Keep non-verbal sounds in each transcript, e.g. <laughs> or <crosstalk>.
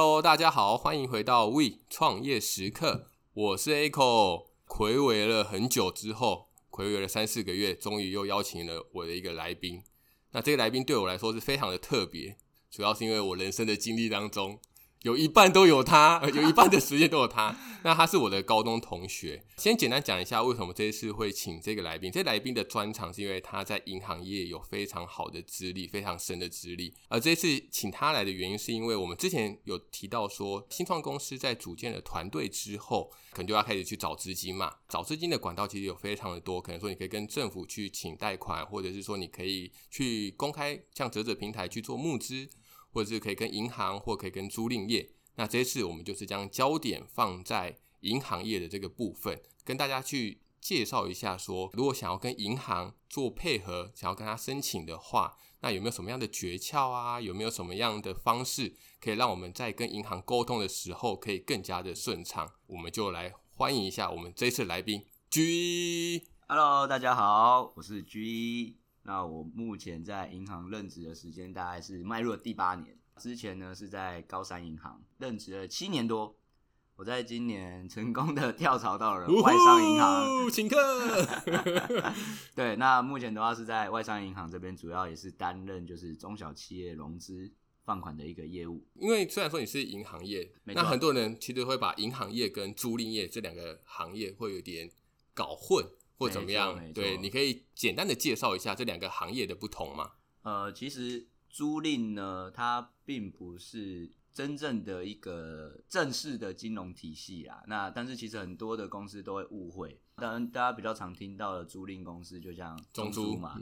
Hello，大家好，欢迎回到 We 创业时刻，我是 Echo。回违了很久之后，回违了三四个月，终于又邀请了我的一个来宾。那这个来宾对我来说是非常的特别，主要是因为我人生的经历当中。有一半都有他，<laughs> 有一半的时间都有他。<laughs> 那他是我的高中同学。先简单讲一下为什么这一次会请这个来宾。这来宾的专长是因为他在银行业有非常好的资历，非常深的资历。而这一次请他来的原因，是因为我们之前有提到说，新创公司在组建了团队之后，可能就要开始去找资金嘛。找资金的管道其实有非常的多，可能说你可以跟政府去请贷款，或者是说你可以去公开像啧啧平台去做募资。或者是可以跟银行，或可以跟租赁业。那这次我们就是将焦点放在银行业的这个部分，跟大家去介绍一下说，如果想要跟银行做配合，想要跟他申请的话，那有没有什么样的诀窍啊？有没有什么样的方式可以让我们在跟银行沟通的时候可以更加的顺畅？我们就来欢迎一下我们这次来宾 G。Hello，大家好，我是 G。那我目前在银行任职的时间大概是迈入了第八年，之前呢是在高山银行任职了七年多，我在今年成功的跳槽到了外商银行，请客。<laughs> 对，那目前的话是在外商银行这边，主要也是担任就是中小企业融资放款的一个业务。因为虽然说你是银行业，那很多人其实会把银行业跟租赁业这两个行业会有点搞混。或怎么样？对，你可以简单的介绍一下这两个行业的不同吗？呃，其实租赁呢，它并不是真正的一个正式的金融体系啊。那但是其实很多的公司都会误会。当然，大家比较常听到的租赁公司，就像中租嘛。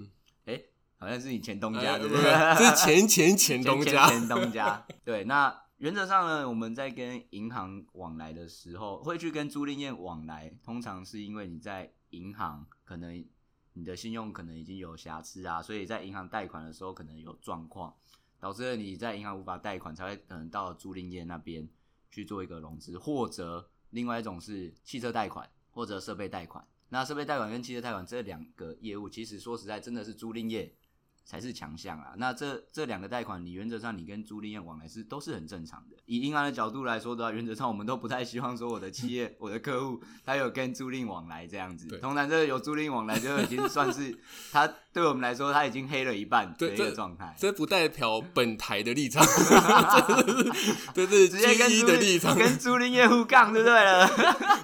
哎、嗯欸，好像是你前东家，呃、对不对？这是前前前东家，前，前东家。对，那原则上呢，我们在跟银行往来的时候，会去跟租赁业往来，通常是因为你在。银行可能你的信用可能已经有瑕疵啊，所以在银行贷款的时候可能有状况，导致了你在银行无法贷款，才会可能到租赁业那边去做一个融资，或者另外一种是汽车贷款或者设备贷款。那设备贷款跟汽车贷款这两个业务，其实说实在真的是租赁业才是强项啊！那这这两个贷款，你原则上你跟租赁业往来是都是很正常的。以银行的角度来说的话，原则上我们都不太希望说我的企业、<laughs> 我的客户他有跟租赁往来这样子。通常这有租赁往来就已经算是 <laughs> 他对我们来说他已经黑了一半的一个状态。这不代表本台的立场，<laughs> 这是直接跟租的立场，跟租赁业互杠就对了。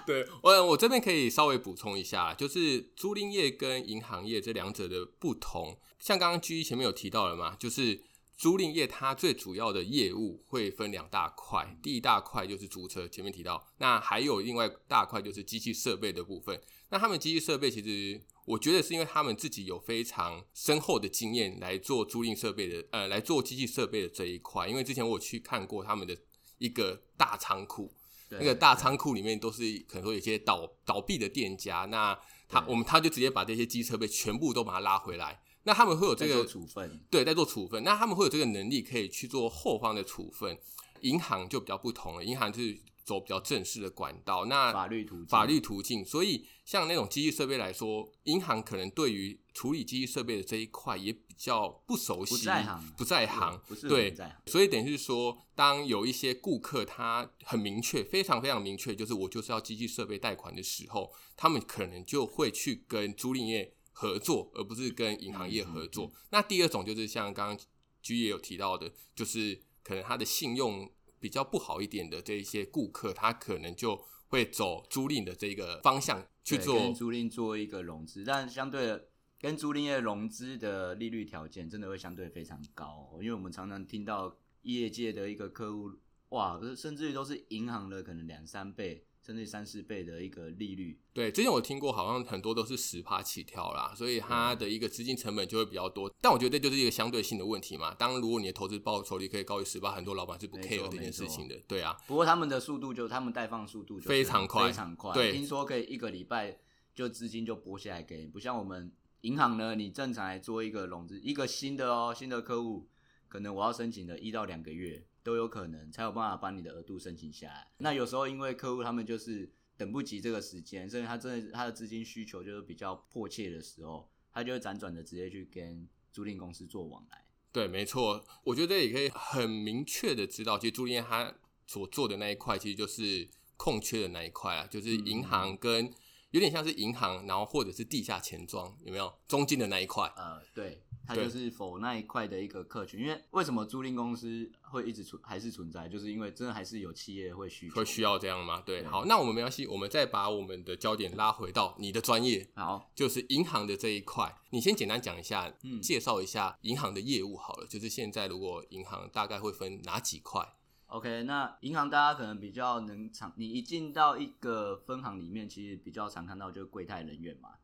对，我我这边可以稍微补充一下，就是租赁业跟银行业这两者的不同。像刚刚 G 前面有提到了嘛，就是租赁业它最主要的业务会分两大块，第一大块就是租车，前面提到，那还有另外大块就是机器设备的部分。那他们机器设备其实我觉得是因为他们自己有非常深厚的经验来做租赁设备的，呃，来做机器设备的这一块。因为之前我去看过他们的一个大仓库，那个大仓库里面都是可能说有些倒倒闭的店家，那他我们他就直接把这些机器设备全部都把它拉回来。那他们会有这个处分，对，在做处分。那他们会有这个能力，可以去做后方的处分。银行就比较不同了，银行就是走比较正式的管道，那法律途径，法律途径。所以像那种机器设备来说，银行可能对于处理机器设备的这一块也比较不熟悉，不在行，不在行，不是对。所以等于是说，当有一些顾客他很明确，非常非常明确，就是我就是要机器设备贷款的时候，他们可能就会去跟租赁业。合作，而不是跟银行业合作。那第二种就是像刚刚居也有提到的，就是可能他的信用比较不好一点的这一些顾客，他可能就会走租赁的这个方向去做，租赁做一个融资。但相对的，跟租赁业融资的利率条件真的会相对非常高，因为我们常常听到业界的一个客户，哇，甚至于都是银行的可能两三倍。甚至三四倍的一个利率，对，之前我听过，好像很多都是十趴起跳啦，所以它的一个资金成本就会比较多。但我觉得这就是一个相对性的问题嘛。当如果你的投资报酬率可以高于十趴，很多老板是不 care 这件事情的，对啊。不过他们的速度就他们贷放速度就非常快，非常快。对，听说可以一个礼拜就资金就拨下来给你，不像我们银行呢，你正常来做一个融资，一个新的哦，新的客户可能我要申请的一到两个月。都有可能才有办法把你的额度申请下来。那有时候因为客户他们就是等不及这个时间，所以他真的他的资金需求就是比较迫切的时候，他就会辗转的直接去跟租赁公司做往来。对，没错，我觉得也可以很明确的知道，其实租赁业它所做的那一块，其实就是空缺的那一块啊，就是银行跟有点像是银行，然后或者是地下钱庄，有没有中间的那一块？呃，对。它就是否那一块的一个客群，因为为什么租赁公司会一直存还是存在，就是因为真的还是有企业会需会需要这样吗？对，好，那我们没关系，我们再把我们的焦点拉回到你的专业，好，就是银行的这一块，你先简单讲一下，嗯，介绍一下银行的业务好了，就是现在如果银行大概会分哪几块？OK，那银行大家可能比较能常，你一进到一个分行里面，其实比较常看到就是柜台人员嘛。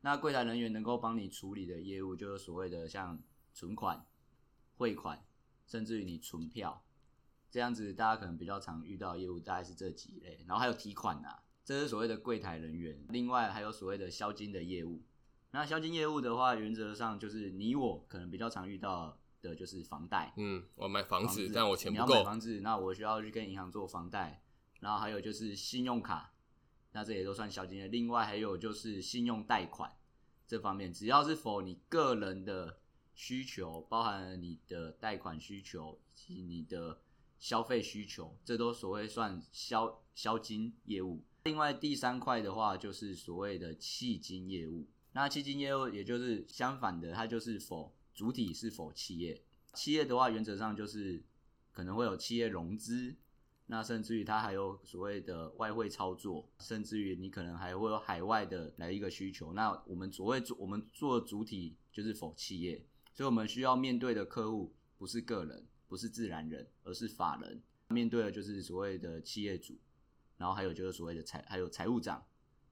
那柜台人员能够帮你处理的业务，就是所谓的像存款、汇款，甚至于你存票这样子，大家可能比较常遇到业务大概是这几类。然后还有提款呐，这是所谓的柜台人员。另外还有所谓的销金的业务。那销金业务的话，原则上就是你我可能比较常遇到的就是房贷。嗯，我买房子，房子但我钱不够。你要买房子，那我需要去跟银行做房贷。然后还有就是信用卡。那这也都算销金的。另外还有就是信用贷款这方面，只要是否你个人的需求，包含了你的贷款需求以及你的消费需求，这都所谓算销销金业务。另外第三块的话，就是所谓的弃金业务。那弃金业务也就是相反的，它就是否主体是否企业。企业的话，原则上就是可能会有企业融资。那甚至于它还有所谓的外汇操作，甚至于你可能还会有海外的来一个需求。那我们所谓做我们做主体就是否企业，所以我们需要面对的客户不是个人，不是自然人，而是法人。面对的就是所谓的企业主，然后还有就是所谓的财还有财务长，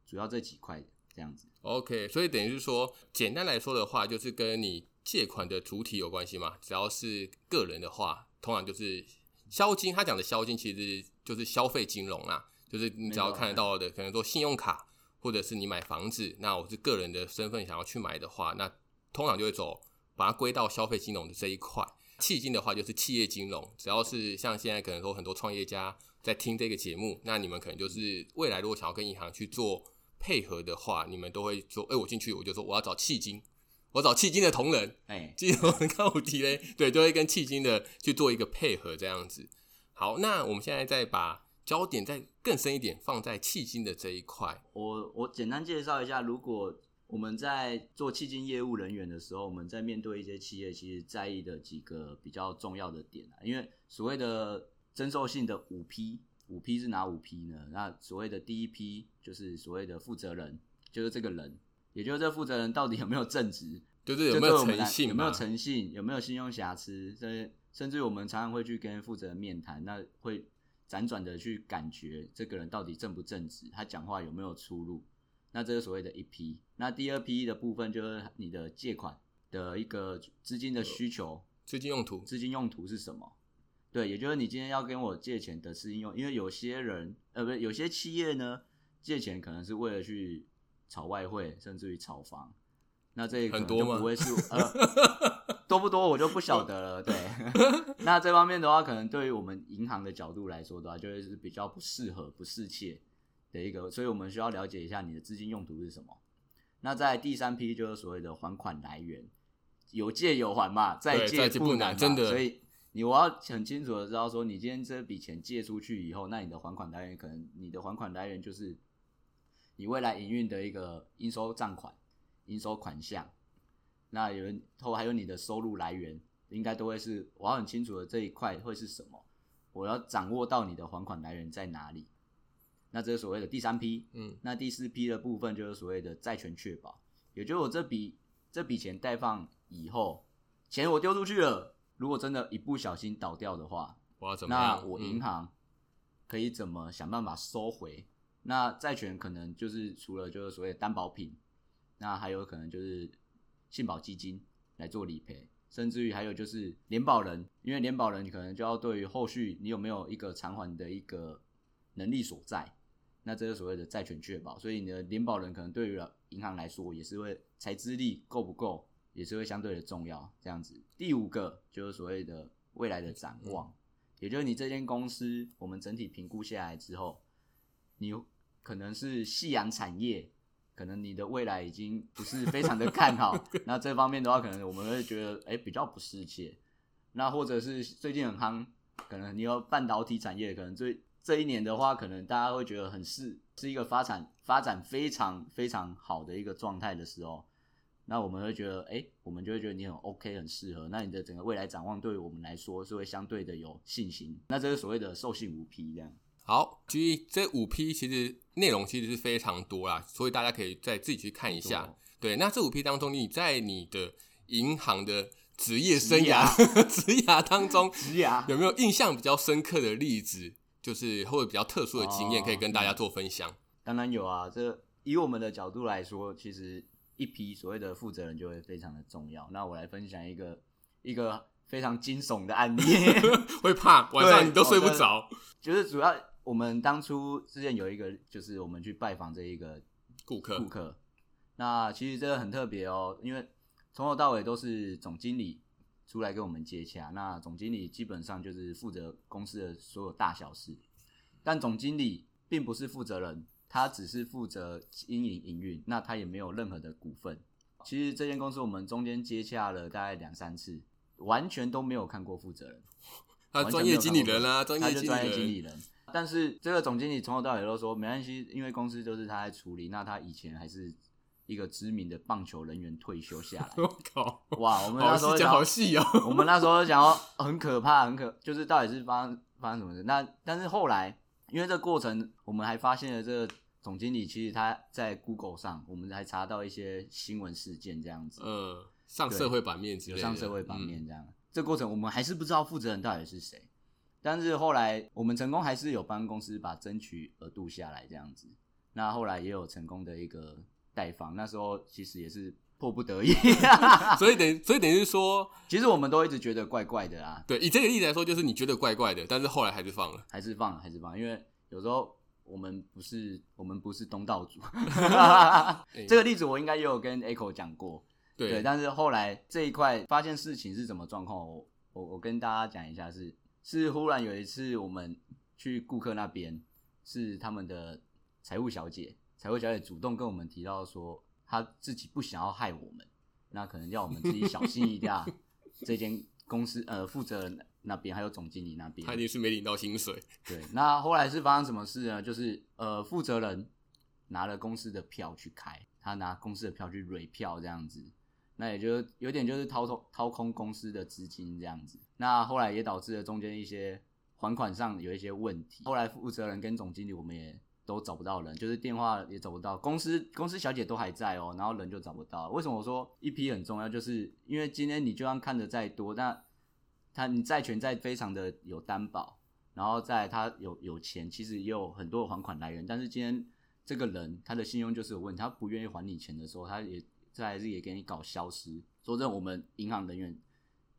主要这几块这样子。OK，所以等于是说，简单来说的话，就是跟你借款的主体有关系吗。只要是个人的话，通常就是。销金，他讲的销金其实就是消费金融啦，就是你只要看得到的，可能说信用卡，或者是你买房子，那我是个人的身份想要去买的话，那通常就会走把它归到消费金融的这一块。迄今的话就是企业金融，只要是像现在可能说很多创业家在听这个节目，那你们可能就是未来如果想要跟银行去做配合的话，你们都会说，哎、欸，我进去我就说我要找迄金。我找迄今的同仁，哎，金融看我提嘞，对，就会跟迄今的去做一个配合，这样子。好，那我们现在再把焦点再更深一点放在迄今的这一块。我我简单介绍一下，如果我们在做迄今业务人员的时候，我们在面对一些企业，其实在意的几个比较重要的点啊，因为所谓的征收性的五批，五批是哪五批呢？那所谓的第一批就是所谓的负责人，就是这个人。也就是这负责人到底有没有正直，<laughs> 就是有没有诚信，有没有诚信，有没有信用瑕疵，甚至甚至我们常常会去跟负责人面谈，那会辗转的去感觉这个人到底正不正直，他讲话有没有出入，那这是所谓的一批。那第二批的部分就是你的借款的一个资金的需求，资金用途，资金用途是什么？对，也就是你今天要跟我借钱的资金用，因为有些人呃不是有些企业呢借钱可能是为了去。炒外汇，甚至于炒房，那这可能就不会是 <laughs> 呃多不多，我就不晓得了。对，<laughs> <laughs> 那这方面的话，可能对于我们银行的角度来说的话，就会是比较不适合、不适切的一个，所以我们需要了解一下你的资金用途是什么。那在第三批就是所谓的还款来源，有借有还嘛，再借不难，真的。所以你我要很清楚的知道说，你今天这笔钱借出去以后，那你的还款来源可能你的还款来源就是。你未来营运的一个应收账款、应收款项，那有人后还有你的收入来源，应该都会是我要很清楚的这一块会是什么，我要掌握到你的还款来源在哪里。那这是所谓的第三批，嗯，那第四批的部分就是所谓的债权确保，也就是我这笔这笔钱贷放以后，钱我丢出去了，如果真的一不小心倒掉的话，我要怎么？那我银行可以怎么想办法收回？那债权可能就是除了就是所谓的担保品，那还有可能就是信保基金来做理赔，甚至于还有就是联保人，因为联保人你可能就要对于后续你有没有一个偿还的一个能力所在，那这是所谓的债权确保，所以你的联保人可能对于银行来说也是会财资力够不够，也是会相对的重要这样子。第五个就是所谓的未来的展望，也就是你这间公司我们整体评估下来之后，你。可能是夕阳产业，可能你的未来已经不是非常的看好。<laughs> 那这方面的话，可能我们会觉得，哎、欸，比较不适切。那或者是最近很夯可能你有半导体产业，可能最这一年的话，可能大家会觉得很适是一个发展发展非常非常好的一个状态的时候，那我们会觉得，哎、欸，我们就会觉得你很 OK，很适合。那你的整个未来展望，对于我们来说是会相对的有信心。那这是所谓的授信无批这样。好，至于这五批其实内容其实是非常多啦，所以大家可以再自己去看一下。对，那这五批当中，你在你的银行的职业生涯职涯 <laughs> 当中，职涯有没有印象比较深刻的例子？就是或者比较特殊的经验，可以跟大家做分享。哦。当然有啊，这以我们的角度来说，其实一批所谓的负责人就会非常的重要。那我来分享一个一个非常惊悚的案例，<laughs> 会怕晚上你都睡不着。<laughs> 就是主要我们当初之前有一个，就是我们去拜访这一个顾客顾客。那其实这个很特别哦，因为从头到尾都是总经理。出来跟我们接洽，那总经理基本上就是负责公司的所有大小事，但总经理并不是负责人，他只是负责经营营运，那他也没有任何的股份。其实这间公司我们中间接洽了大概两三次，完全都没有看过负责人，<laughs> 他专业经理人啊，专业专业经理人。但是这个总经理从头到尾都说没关系，因为公司就是他在处理，那他以前还是。一个知名的棒球人员退休下来，<laughs> 我靠！哇，我们那时候讲好细哦，<laughs> 我们那时候讲要很可怕，很可，就是到底是发生发生什么事？那但是后来，因为这个过程，我们还发现了这个总经理其实他在 Google 上，我们还查到一些新闻事件这样子，呃，上社会版面之类的，上社会版面这样。嗯、这个过程我们还是不知道负责人到底是谁，但是后来我们成功还是有帮公司把争取额度下来这样子。那后来也有成功的一个。代放那时候其实也是迫不得已 <laughs> <laughs> 所以等所以等于是说，其实我们都一直觉得怪怪的啦。对，以这个例子来说，就是你觉得怪怪的，但是后来还是放了，还是放了，还是放了，因为有时候我们不是我们不是东道主。<laughs> 这个例子我应该也有跟 Echo 讲过，对，对，但是后来这一块发现事情是什么状况，我我我跟大家讲一下是，是是忽然有一次我们去顾客那边，是他们的财务小姐。财务小姐主动跟我们提到说，她自己不想要害我们，那可能要我们自己小心一点。<laughs> 这间公司呃，负责人那边还有总经理那边，他一定是没领到薪水。对，那后来是发生什么事呢？就是呃，负责人拿了公司的票去开，他拿公司的票去瑞票这样子，那也就有点就是掏空掏空公司的资金这样子。那后来也导致了中间一些还款上有一些问题。后来负责人跟总经理我们也。都找不到人，就是电话也找不到，公司公司小姐都还在哦，然后人就找不到。为什么我说一批很重要？就是因为今天你就算看的再多，那他你债权再非常的有担保，然后在他有有钱，其实也有很多还款来源。但是今天这个人他的信用就是有问题，他不愿意还你钱的时候，他也这还是也给你搞消失。说真的，我们银行人员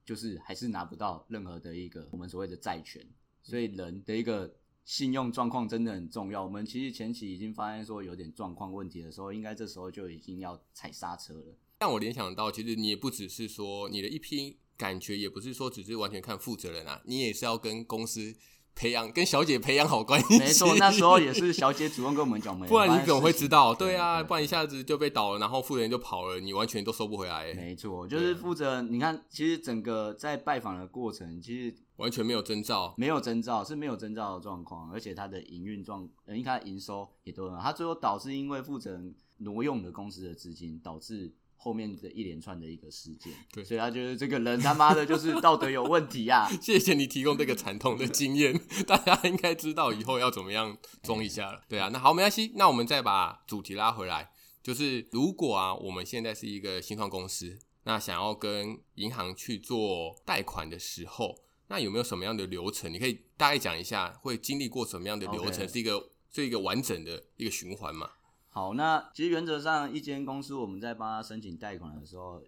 就是还是拿不到任何的一个我们所谓的债权，所以人的一个。信用状况真的很重要。我们其实前期已经发现说有点状况问题的时候，应该这时候就已经要踩刹车了。但我联想到，其实你也不只是说你的一批感觉，也不是说只是完全看负责人啊，你也是要跟公司培养、跟小姐培养好关系。没错，那时候也是小姐主动跟我们讲，<laughs> 不然你怎么会知道？对啊，不然一下子就被倒了，然后负责人就跑了，你完全都收不回来。没错，就是负责人。你看，其实整个在拜访的过程，其实。完全没有征兆，没有征兆，是没有征兆的状况，而且他的营运状，因为他的营收也都很好，他最后导致因为负责人挪用了公司的资金，导致后面的一连串的一个事件，对，所以他觉得这个人他妈的就是道德有问题啊！谢谢你提供这个惨痛的经验，大家应该知道以后要怎么样装一下了。对啊，那好，没关系，那我们再把主题拉回来，就是如果啊，我们现在是一个新创公司，那想要跟银行去做贷款的时候。那有没有什么样的流程？你可以大概讲一下，会经历过什么样的流程.是一个是一个完整的一个循环嘛？好，那其实原则上，一间公司我们在帮他申请贷款的时候，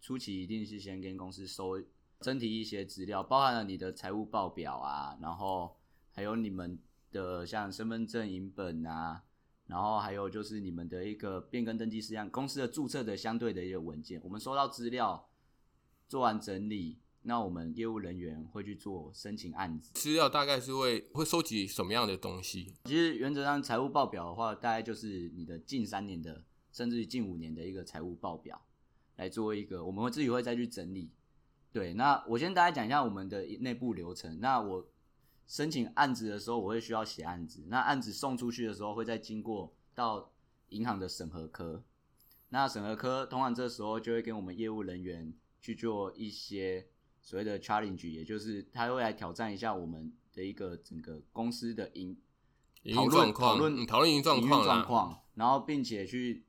初期一定是先跟公司收征提一些资料，包含了你的财务报表啊，然后还有你们的像身份证影本啊，然后还有就是你们的一个变更登记事项，公司的注册的相对的一个文件，我们收到资料，做完整理。那我们业务人员会去做申请案子，资料大概是会会收集什么样的东西？其实原则上财务报表的话，大概就是你的近三年的，甚至于近五年的一个财务报表，来做一个，我们会自己会再去整理。对，那我先大家讲一下我们的内部流程。那我申请案子的时候，我会需要写案子。那案子送出去的时候，会再经过到银行的审核科。那审核科通常这时候就会跟我们业务人员去做一些所谓的 challenge，也就是他会来挑战一下我们的一个整个公司的营讨论讨论讨论营运状况，状况，然后并且去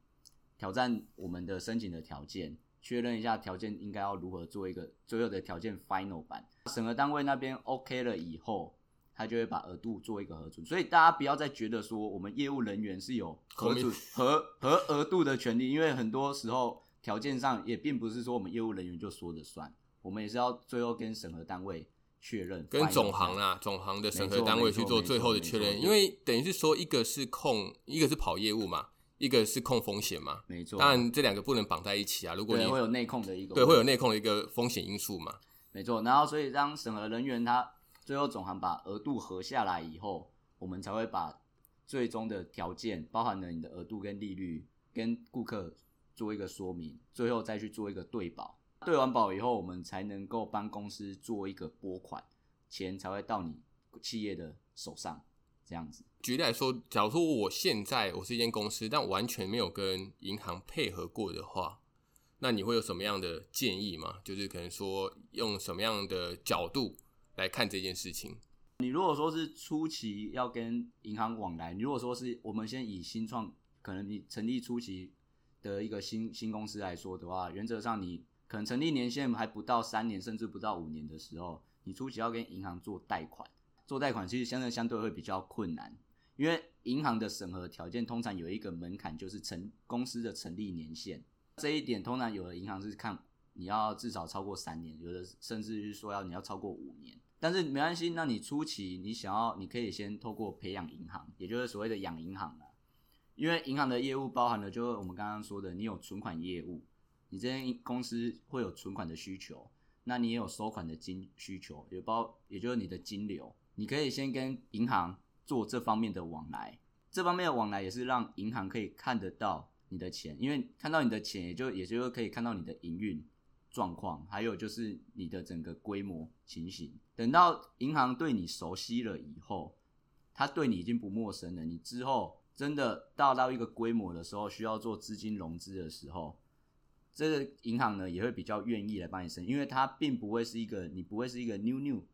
挑战我们的申请的条件，确认一下条件应该要如何做一个最后的条件 final 版。审核单位那边 OK 了以后，他就会把额度做一个核准。所以大家不要再觉得说我们业务人员是有核准核核额度的权利，因为很多时候条件上也并不是说我们业务人员就说了算，我们也是要最后跟审核单位。确认跟总行啊，总行的审核单位去做最后的确认，因为等于是说，一个是控，一个是跑业务嘛，一个是控风险嘛，没错。当然这两个不能绑在一起啊，如果你会有内控的一个，对，会有内控的一个风险因素嘛，没错。然后所以当审核人员他最后总行把额度核下来以后，我们才会把最终的条件，包含了你的额度跟利率，跟顾客做一个说明，最后再去做一个对保。对完保以后，我们才能够帮公司做一个拨款，钱才会到你企业的手上。这样子，举例来说，假如说我现在我是一间公司，但完全没有跟银行配合过的话，那你会有什么样的建议吗？就是可能说用什么样的角度来看这件事情？你如果说是初期要跟银行往来，你如果说是我们先以新创，可能你成立初期的一个新新公司来说的话，原则上你。可能成立年限还不到三年，甚至不到五年的时候，你初期要跟银行做贷款，做贷款其实相对相对会比较困难，因为银行的审核条件通常有一个门槛，就是成公司的成立年限。这一点通常有的银行是看你要至少超过三年，有的甚至是说要你要超过五年。但是没关系，那你初期你想要，你可以先透过培养银行，也就是所谓的养银行啊，因为银行的业务包含了就是我们刚刚说的，你有存款业务。你这间公司会有存款的需求，那你也有收款的金需求，也包也就是你的金流，你可以先跟银行做这方面的往来，这方面的往来也是让银行可以看得到你的钱，因为看到你的钱，也就也就是可以看到你的营运状况，还有就是你的整个规模情形。等到银行对你熟悉了以后，他对你已经不陌生了，你之后真的到到一个规模的时候，需要做资金融资的时候。这个银行呢也会比较愿意来帮你申，因为它并不会是一个你不会是一个 new new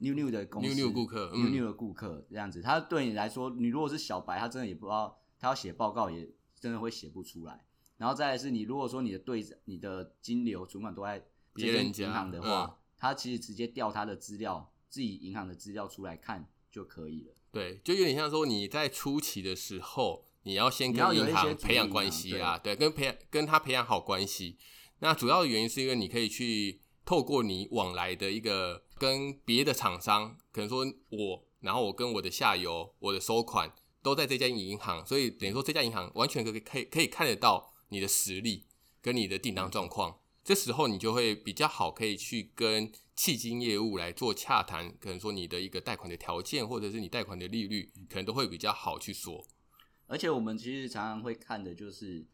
new new 的公司 new new 顾客 new new 的顾客这样子，他对你来说，你如果是小白，他真的也不知道，他要写报告也真的会写不出来。然后再来是你如果说你的对你的金流存款都在别人银行的话，他其实直接调他的资料，自己银行的资料出来看就可以了。对，就有点像说你在初期的时候。你要先跟银行培养关系啊，对，跟培养跟他培养好关系。那主要的原因是因为你可以去透过你往来的一个跟别的厂商，可能说我，然后我跟我的下游，我的收款都在这家银行，所以等于说这家银行完全可以可以可以看得到你的实力跟你的订单状况。这时候你就会比较好，可以去跟迄金业务来做洽谈，可能说你的一个贷款的条件，或者是你贷款的利率，可能都会比较好去说。而且我们其实常常会看的就是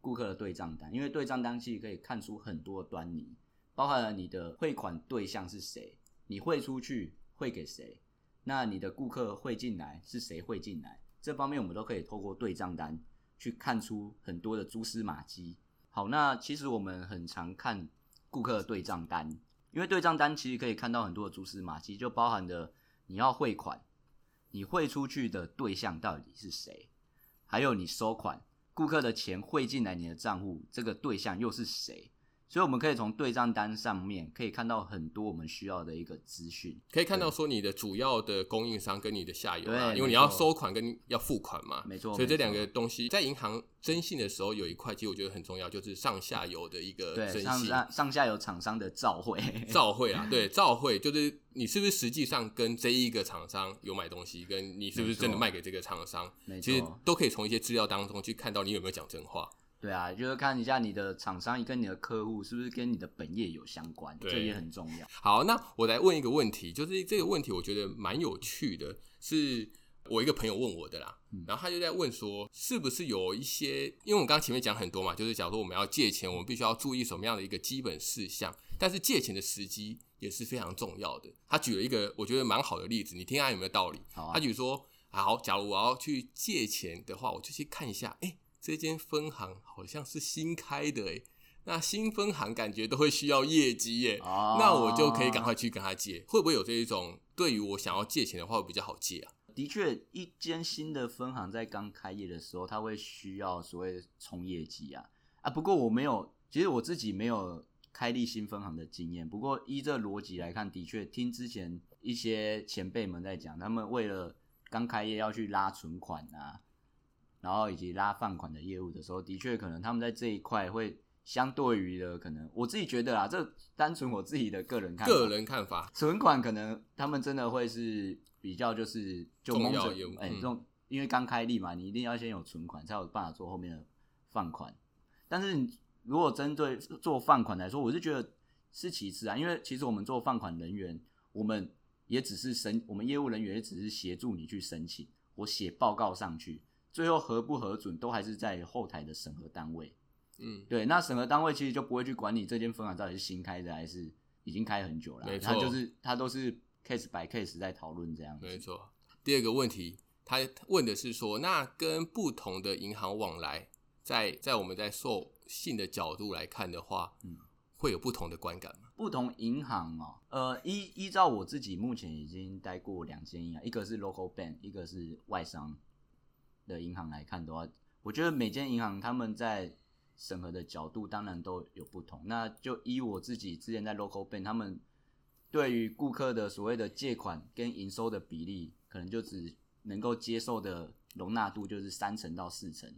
顾客的对账单，因为对账单其实可以看出很多端倪，包含了你的汇款对象是谁，你汇出去汇给谁，那你的顾客汇进来是谁汇进来，这方面我们都可以透过对账单去看出很多的蛛丝马迹。好，那其实我们很常看顾客的对账单，因为对账单其实可以看到很多的蛛丝马迹，就包含了你要汇款，你汇出去的对象到底是谁？还有你收款，顾客的钱汇进来你的账户，这个对象又是谁？所以我们可以从对账单上面可以看到很多我们需要的一个资讯，可以看到说你的主要的供应商跟你的下游啊，因为你要收款跟要付款嘛，没错。所以这两个东西在银行征信的时候有一块，其实我觉得很重要，就是上下游的一个征信，上上下游厂商的照会，照会啊，对，<laughs> 照会就是你是不是实际上跟这一个厂商有买东西，跟你是不是真的卖给这个厂商，其实都可以从一些资料当中去看到你有没有讲真话。对啊，就是看一下你的厂商跟你的客户是不是跟你的本业有相关，这也很重要。好，那我来问一个问题，就是这个问题我觉得蛮有趣的，是我一个朋友问我的啦。然后他就在问说，是不是有一些，因为我们刚刚前面讲很多嘛，就是假如说我们要借钱，我们必须要注意什么样的一个基本事项，但是借钱的时机也是非常重要的。他举了一个我觉得蛮好的例子，你听下有没有道理？好啊。他举说，好，假如我要去借钱的话，我就去看一下，哎，这间分行好像是新开的，哎，那新分行感觉都会需要业绩耶，哦，那我就可以赶快去跟他借。会不会有这一种，对于我想要借钱的话，会比较好借啊？的确，一间新的分行在刚开业的时候，它会需要所谓冲业绩啊啊！不过我没有，其实我自己没有开立新分行的经验。不过依这逻辑来看，的确听之前一些前辈们在讲，他们为了刚开业要去拉存款啊，然后以及拉放款的业务的时候，的确可能他们在这一块会相对于的可能，我自己觉得啊，这单纯我自己的个人看法，个人看法，存款可能他们真的会是。比较就是就蒙着，哎，这种因为刚开立嘛，你一定要先有存款，才有办法做后面的放款。但是你如果针对做放款来说，我是觉得是其次啊，因为其实我们做放款人员，我们也只是申，我们业务人员也只是协助你去申请，我写报告上去，最后核不核准都还是在后台的审核单位。嗯，对，那审核单位其实就不会去管你这间分行到底是新开的还是已经开很久了，没错，他就是他都是。case by case 在讨论这样子，没错。第二个问题，他问的是说，那跟不同的银行往来，在在我们在受信的角度来看的话，嗯，会有不同的观感吗？不同银行哦，呃，依依照我自己目前已经待过两间银行，一个是 local bank，一个是外商的银行来看的话，我觉得每间银行他们在审核的角度当然都有不同。那就依我自己之前在 local bank，他们。对于顾客的所谓的借款跟营收的比例，可能就只能够接受的容纳度就是三成到四成。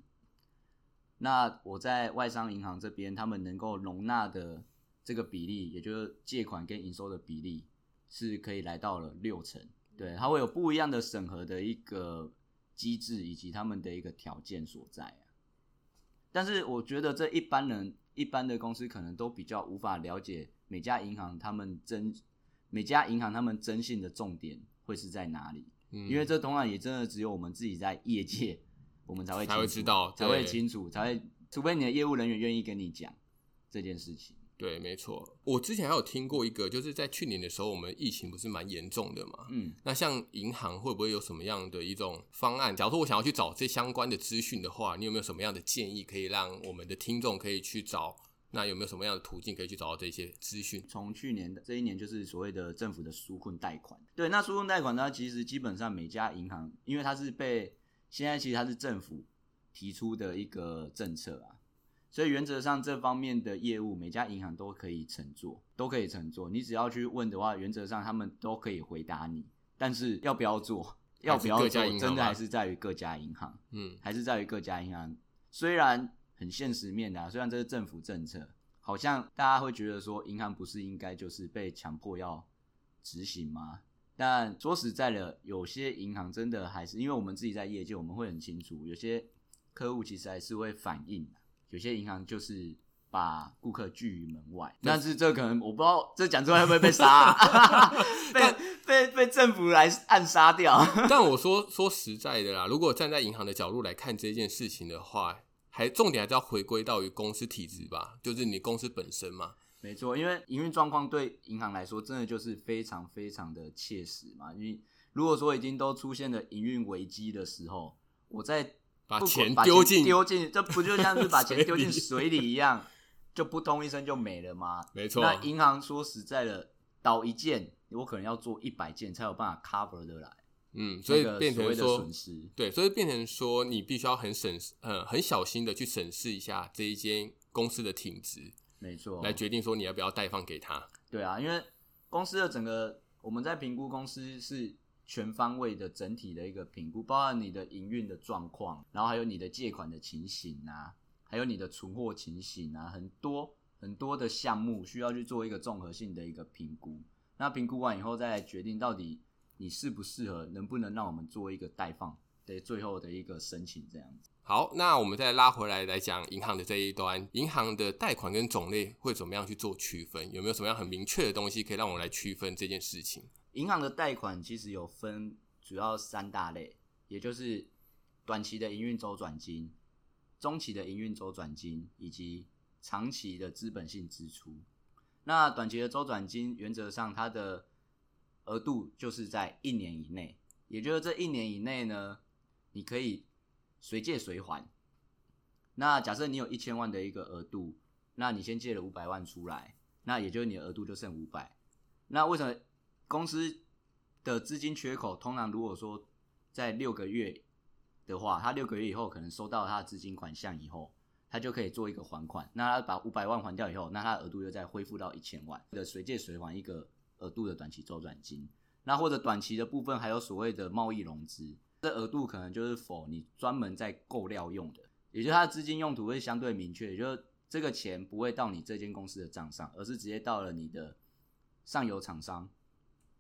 那我在外商银行这边，他们能够容纳的这个比例，也就是借款跟营收的比例，是可以来到了六成。对，它会有不一样的审核的一个机制，以及他们的一个条件所在啊。但是我觉得这一般人、一般的公司可能都比较无法了解每家银行他们征。每家银行他们征信的重点会是在哪里？嗯，因为这同样也真的只有我们自己在业界，我们才会才会知道，才会清楚，才会，除非你的业务人员愿意跟你讲这件事情。对，没错。我之前还有听过一个，就是在去年的时候，我们疫情不是蛮严重的嘛？嗯，那像银行会不会有什么样的一种方案？假如说我想要去找这相关的资讯的话，你有没有什么样的建议可以让我们的听众可以去找？那有没有什么样的途径可以去找到这些资讯？从去年的这一年，就是所谓的政府的纾困贷款。对，那纾困贷款呢，其实基本上每家银行，因为它是被现在其实它是政府提出的一个政策啊，所以原则上这方面的业务，每家银行都可以乘坐，都可以乘坐。你只要去问的话，原则上他们都可以回答你。但是要不要做，要不要做，真的还是在于各家银行。嗯，还是在于各家银行。虽然。很现实面的啊，虽然这是政府政策，好像大家会觉得说，银行不是应该就是被强迫要执行吗？但说实在的，有些银行真的还是，因为我们自己在业界，我们会很清楚，有些客户其实还是会反映，有些银行就是把顾客拒于门外。但是这可能我不知道，这讲出来会不会被杀啊？<laughs> 被被被政府来暗杀掉？<laughs> 但我说说实在的啦，如果站在银行的角度来看这件事情的话。还重点还是要回归到于公司体制吧，就是你公司本身嘛。没错，因为营运状况对银行来说，真的就是非常非常的切实嘛。因为如果说已经都出现了营运危机的时候，我再把钱丢进丢进，这不就像是把钱丢进水里一样，就扑通一声就没了吗？没错。那银行说实在的，倒一件，我可能要做一百件才有办法 cover 得来。嗯，所以变成说，对，所以变成说，你必须要很审视，呃，很小心的去审视一下这一间公司的体质，没错，来决定说你要不要贷放给他。对啊，因为公司的整个我们在评估公司是全方位的整体的一个评估，包含你的营运的状况，然后还有你的借款的情形啊，还有你的存货情形啊，很多很多的项目需要去做一个综合性的一个评估。那评估完以后再来决定到底。你适不适合？能不能让我们做一个贷放的最后的一个申请？这样子。好，那我们再拉回来来讲银行的这一端，银行的贷款跟种类会怎么样去做区分？有没有什么样很明确的东西可以让我们来区分这件事情？银行的贷款其实有分主要三大类，也就是短期的营运周转金、中期的营运周转金以及长期的资本性支出。那短期的周转金原则上它的额度就是在一年以内，也就是这一年以内呢，你可以随借随还。那假设你有一千万的一个额度，那你先借了五百万出来，那也就是你的额度就剩五百。那为什么公司的资金缺口通常如果说在六个月的话，他六个月以后可能收到他的资金款项以后，他就可以做一个还款。那他把五百万还掉以后，那他的额度又再恢复到一千万的随借随还一个额度的短期周转金。那或者短期的部分还有所谓的贸易融资，这额度可能就是否你专门在购料用的。也就是它的资金用途会相对明确，也就是这个钱不会到你这间公司的账上，而是直接到了你的上游厂商，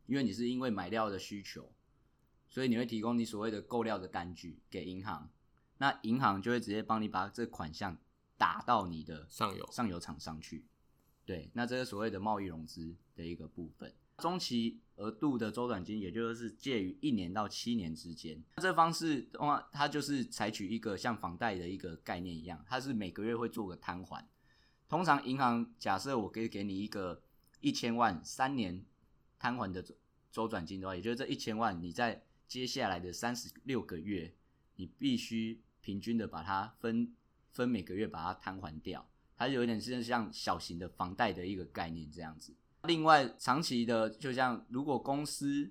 因为你是因为买料的需求，所以你会提供你所谓的购料的单据给银行，那银行就会直接帮你把这款项打到你的上游上游厂商去，对，那这是所谓的贸易融资的一个部分。中期额度的周转金，也就是介于一年到七年之间。这方式的话，它就是采取一个像房贷的一个概念一样，它是每个月会做个摊还。通常银行假设我可以给你一个一千万三年摊还的周周转金的话，也就是这一千万你在接下来的三十六个月，你必须平均的把它分分每个月把它摊还掉。它有点是像小型的房贷的一个概念这样子。另外，长期的，就像如果公司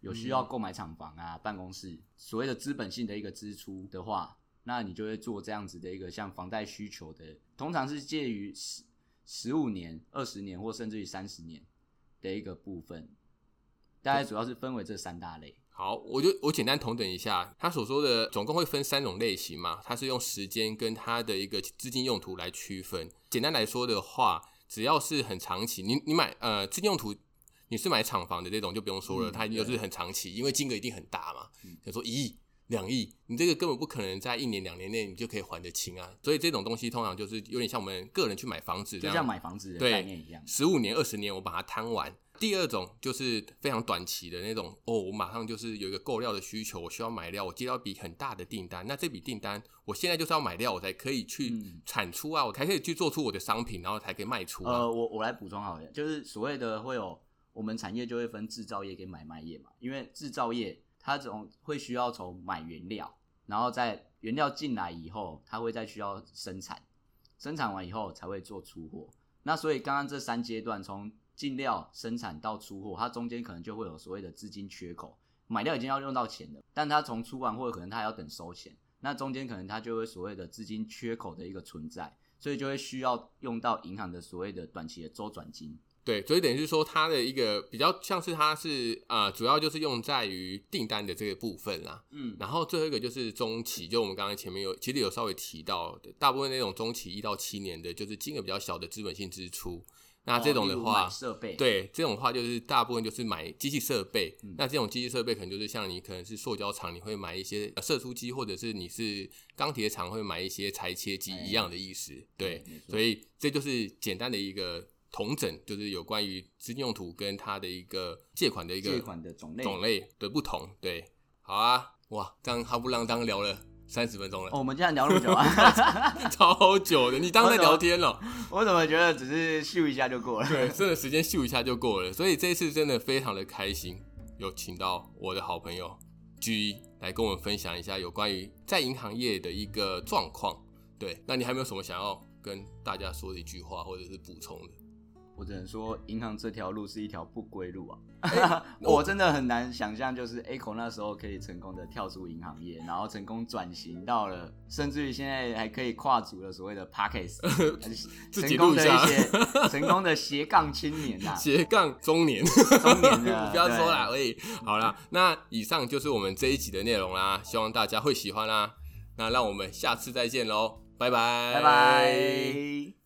有需要购买厂房啊、嗯、办公室，所谓的资本性的一个支出的话，那你就会做这样子的一个像房贷需求的，通常是介于十十五年、二十年或甚至于三十年的一个部分。大概主要是分为这三大类。好，我就我简单同等一下，他所说的总共会分三种类型嘛，它是用时间跟它的一个资金用途来区分。简单来说的话。只要是很长期，你你买呃资金用途，你是买厂房的这种就不用说了，嗯、它就是很长期，因为金额一定很大嘛。比如、嗯、说一亿、两亿，你这个根本不可能在一年两年内你就可以还得清啊。所以这种东西通常就是有点像我们个人去买房子这样，就像买房子的概念一样，十五年、二十年我把它摊完。第二种就是非常短期的那种哦，我马上就是有一个购料的需求，我需要买料，我接到一笔很大的订单，那这笔订单我现在就是要买料，我才可以去产出啊，嗯、我才可以去做出我的商品，然后才可以卖出、啊。呃，我我来补充好了，就是所谓的会有我们产业就会分制造业跟买卖业嘛，因为制造业它总会需要从买原料，然后在原料进来以后，它会再需要生产，生产完以后才会做出货。那所以刚刚这三阶段从进料生产到出货，它中间可能就会有所谓的资金缺口。买料已经要用到钱了，但它从出完货可能它还要等收钱，那中间可能它就会所谓的资金缺口的一个存在，所以就会需要用到银行的所谓的短期的周转金。对，所以等于是说它的一个比较像是它是啊、呃，主要就是用在于订单的这个部分啦。嗯，然后最后一个就是中期，就我们刚刚前面有其实有稍微提到的，大部分那种中期一到七年的，就是金额比较小的资本性支出。那这种的话，设备对这种话就是大部分就是买机器设备。嗯、那这种机器设备可能就是像你可能是塑胶厂，你会买一些射出机，或者是你是钢铁厂会买一些裁切机一样的意思。哎、对，所以这就是简单的一个同整，就是有关于资金用途跟它的一个借款的一个借款的种类种类的不同。对，好啊，哇，刚哈不浪当聊了。三十分钟了，哦，我们竟然聊那么久啊，<laughs> 超久的，你当在聊天了？我怎么觉得只是秀一下就过了？对，真的时间秀一下就过了，所以这一次真的非常的开心，有请到我的好朋友 G 来跟我们分享一下有关于在银行业的一个状况。对，那你还没有什么想要跟大家说的一句话，或者是补充的？我只能说，银行这条路是一条不归路啊！欸、我真的很难想象，就是 Echo 那时候可以成功的跳出银行业，然后成功转型到了，甚至于现在还可以跨足了所谓的 Podcast，<laughs> 成功的一些 <laughs> 成功的斜杠青年啊，斜杠中年，中年的，<laughs> 不要说了而已。好啦，那以上就是我们这一集的内容啦，希望大家会喜欢啦。那让我们下次再见喽，拜拜，拜拜。